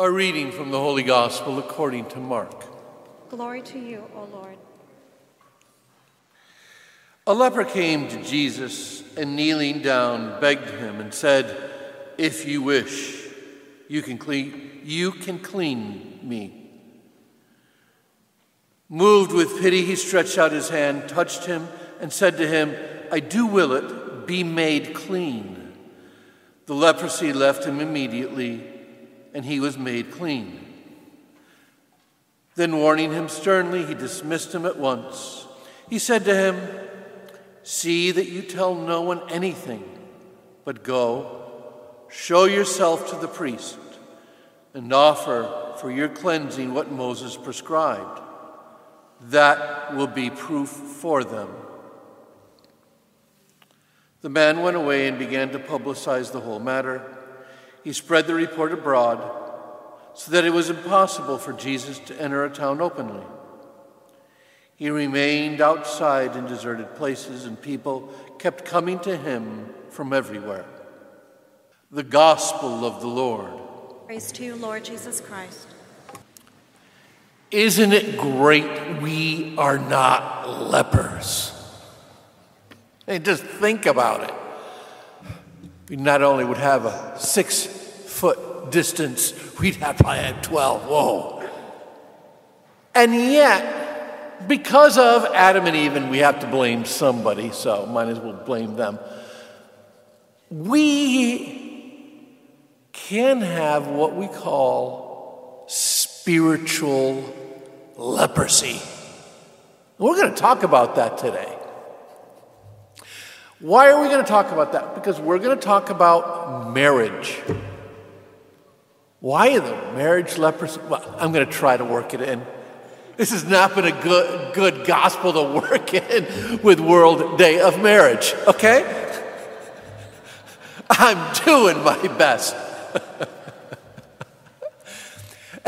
A reading from the Holy Gospel according to Mark. Glory to you, O Lord. A leper came to Jesus and kneeling down begged him and said, If you wish, you can clean, you can clean me. Moved with pity, he stretched out his hand, touched him, and said to him, I do will it, be made clean. The leprosy left him immediately, and he was made clean. Then, warning him sternly, he dismissed him at once. He said to him, See that you tell no one anything, but go, show yourself to the priest, and offer for your cleansing what Moses prescribed. That will be proof for them. The man went away and began to publicize the whole matter. He spread the report abroad so that it was impossible for Jesus to enter a town openly. He remained outside in deserted places, and people kept coming to him from everywhere. The Gospel of the Lord. Praise to you, Lord Jesus Christ. Isn't it great we are not lepers? Hey, just think about it. We not only would have a six foot distance, we'd have probably have 12. Whoa. And yet, because of Adam and Eve, and we have to blame somebody, so might as well blame them, we can have what we call spiritual leprosy. We're going to talk about that today. Why are we going to talk about that? Because we're going to talk about marriage. Why the marriage leprosy? Well, I'm going to try to work it in. This has not been a good, good gospel to work in with World Day of Marriage, okay? I'm doing my best.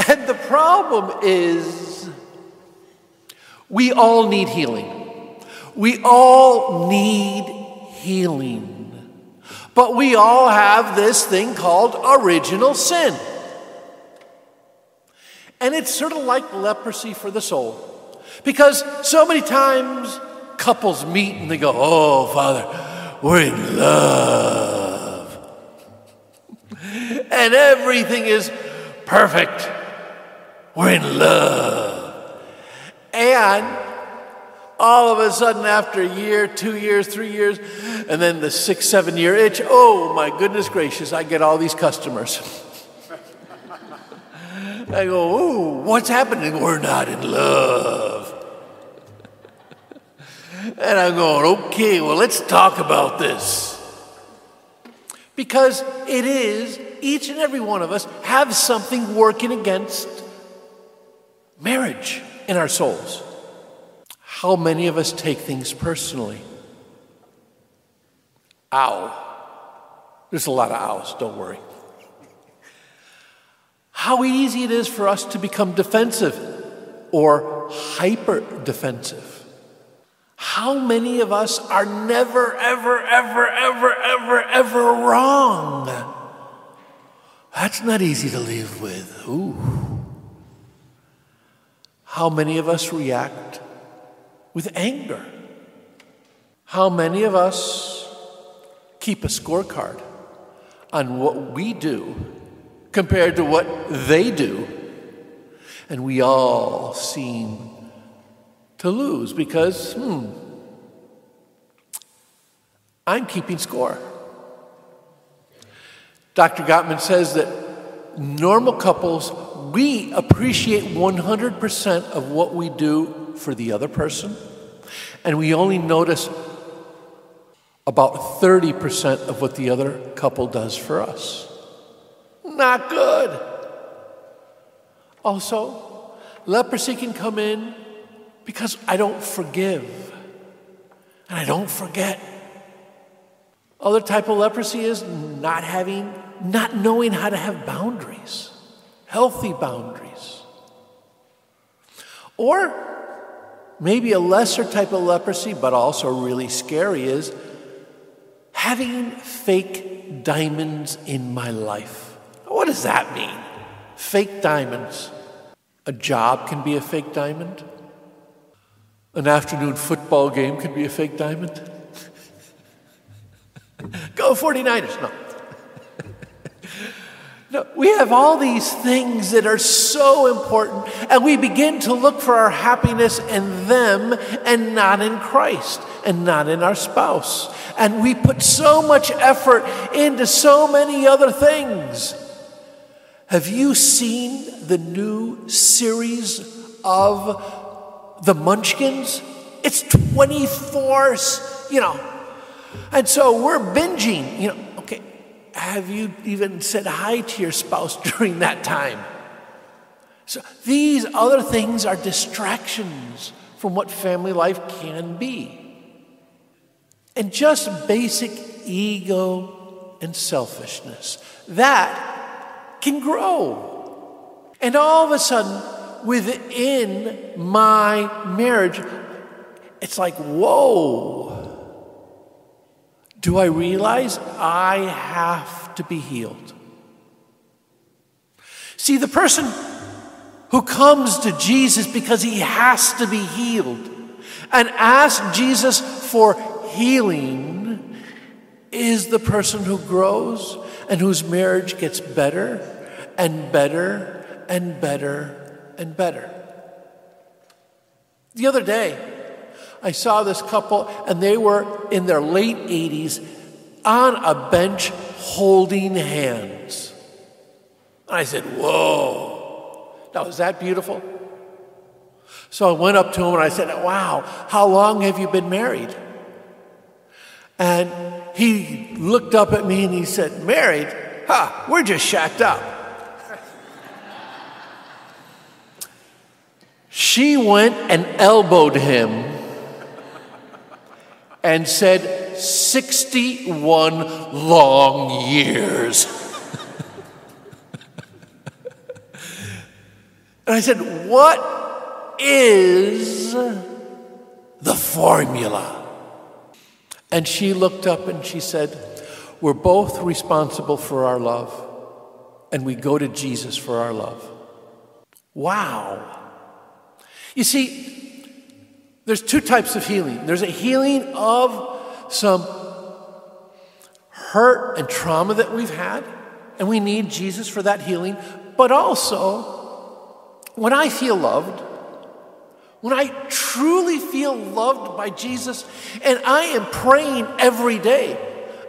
and the problem is, we all need healing. We all need healing. But we all have this thing called original sin. And it's sort of like leprosy for the soul. Because so many times couples meet and they go, Oh, Father, we're in love. and everything is perfect. We're in love. And all of a sudden, after a year, two years, three years, and then the six, seven year itch, oh my goodness gracious, I get all these customers. I go, oh, what's happening? We're not in love. and I'm going, okay, well, let's talk about this. Because it is, each and every one of us have something working against marriage in our souls. How many of us take things personally? Ow. There's a lot of ows, don't worry. How easy it is for us to become defensive or hyper defensive. How many of us are never, ever, ever, ever, ever, ever wrong? That's not easy to live with. Ooh. How many of us react with anger? How many of us keep a scorecard on what we do compared to what they do? And we all seem to lose because, hmm, I'm keeping score. Dr. Gottman says that normal couples, we appreciate 100% of what we do for the other person, and we only notice about 30% of what the other couple does for us. Not good. Also, Leprosy can come in because I don't forgive and I don't forget. Other type of leprosy is not having, not knowing how to have boundaries, healthy boundaries. Or maybe a lesser type of leprosy, but also really scary, is having fake diamonds in my life. What does that mean? Fake diamonds. A job can be a fake diamond. An afternoon football game can be a fake diamond. Go 49ers. No. no. We have all these things that are so important, and we begin to look for our happiness in them and not in Christ and not in our spouse. And we put so much effort into so many other things. Have you seen the new series of the Munchkins? It's 24, you know. And so we're binging, you know. Okay, have you even said hi to your spouse during that time? So these other things are distractions from what family life can be. And just basic ego and selfishness. That can grow. And all of a sudden, within my marriage, it's like, whoa. Do I realize I have to be healed? See, the person who comes to Jesus because he has to be healed and asks Jesus for healing is the person who grows and whose marriage gets better and better and better and better. The other day, I saw this couple, and they were in their late 80s on a bench holding hands. And I said, Whoa. Now, is that beautiful? So I went up to him and I said, Wow, how long have you been married? And he looked up at me and he said, Married? Ha, huh, we're just shacked up. she went and elbowed him and said, 61 long years. and I said, What is the formula? And she looked up and she said, We're both responsible for our love, and we go to Jesus for our love. Wow. You see, there's two types of healing there's a healing of some hurt and trauma that we've had, and we need Jesus for that healing, but also when I feel loved, when I truly feel loved by Jesus and I am praying every day,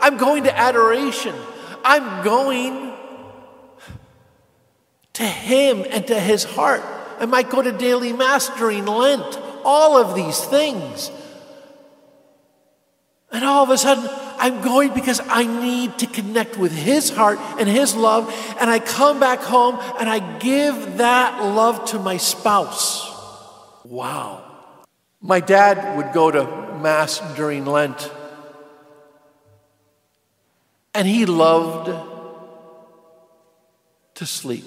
I'm going to adoration, I'm going to Him and to His heart. I might go to daily Mass during Lent, all of these things. And all of a sudden, I'm going because I need to connect with His heart and His love. And I come back home and I give that love to my spouse. Wow. My dad would go to Mass during Lent, and he loved to sleep.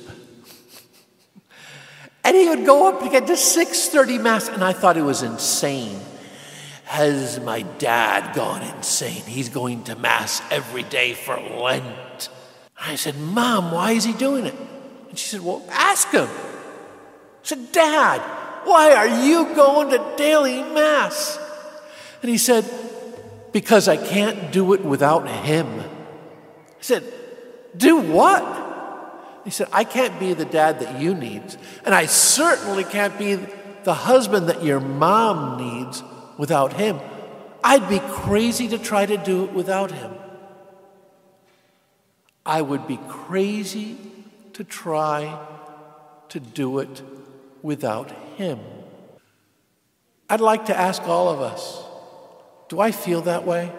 and he would go up to get to 6:30 Mass, and I thought it was insane. Has my dad gone insane? He's going to Mass every day for Lent. I said, Mom, why is he doing it? And she said, Well, ask him. I said, Dad, why are you going to daily Mass? And he said, Because I can't do it without him. I said, Do what? He said, I can't be the dad that you need, and I certainly can't be the husband that your mom needs without him. I'd be crazy to try to do it without him. I would be crazy to try to do it without Him. I'd like to ask all of us do I feel that way?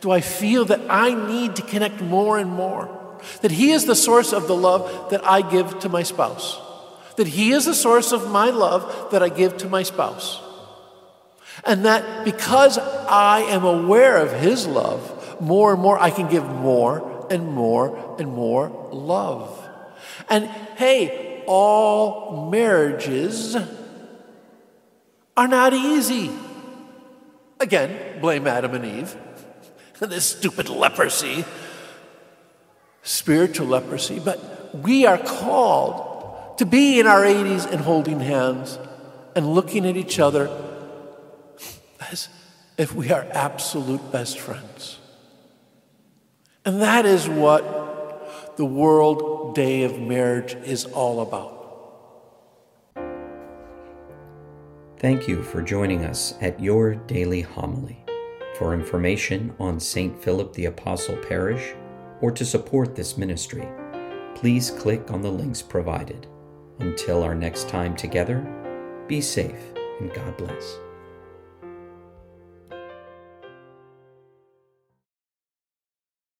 Do I feel that I need to connect more and more? That He is the source of the love that I give to my spouse? that He is the source of my love that I give to my spouse. And that because I am aware of His love, more and more I can give more and more and more love. And hey, all marriages are not easy. Again, blame Adam and Eve. this stupid leprosy, spiritual leprosy. But we are called to be in our 80s and holding hands and looking at each other as if we are absolute best friends. And that is what the World Day of Marriage is all about. Thank you for joining us at your daily homily. For information on St. Philip the Apostle Parish or to support this ministry, please click on the links provided. Until our next time together, be safe and God bless.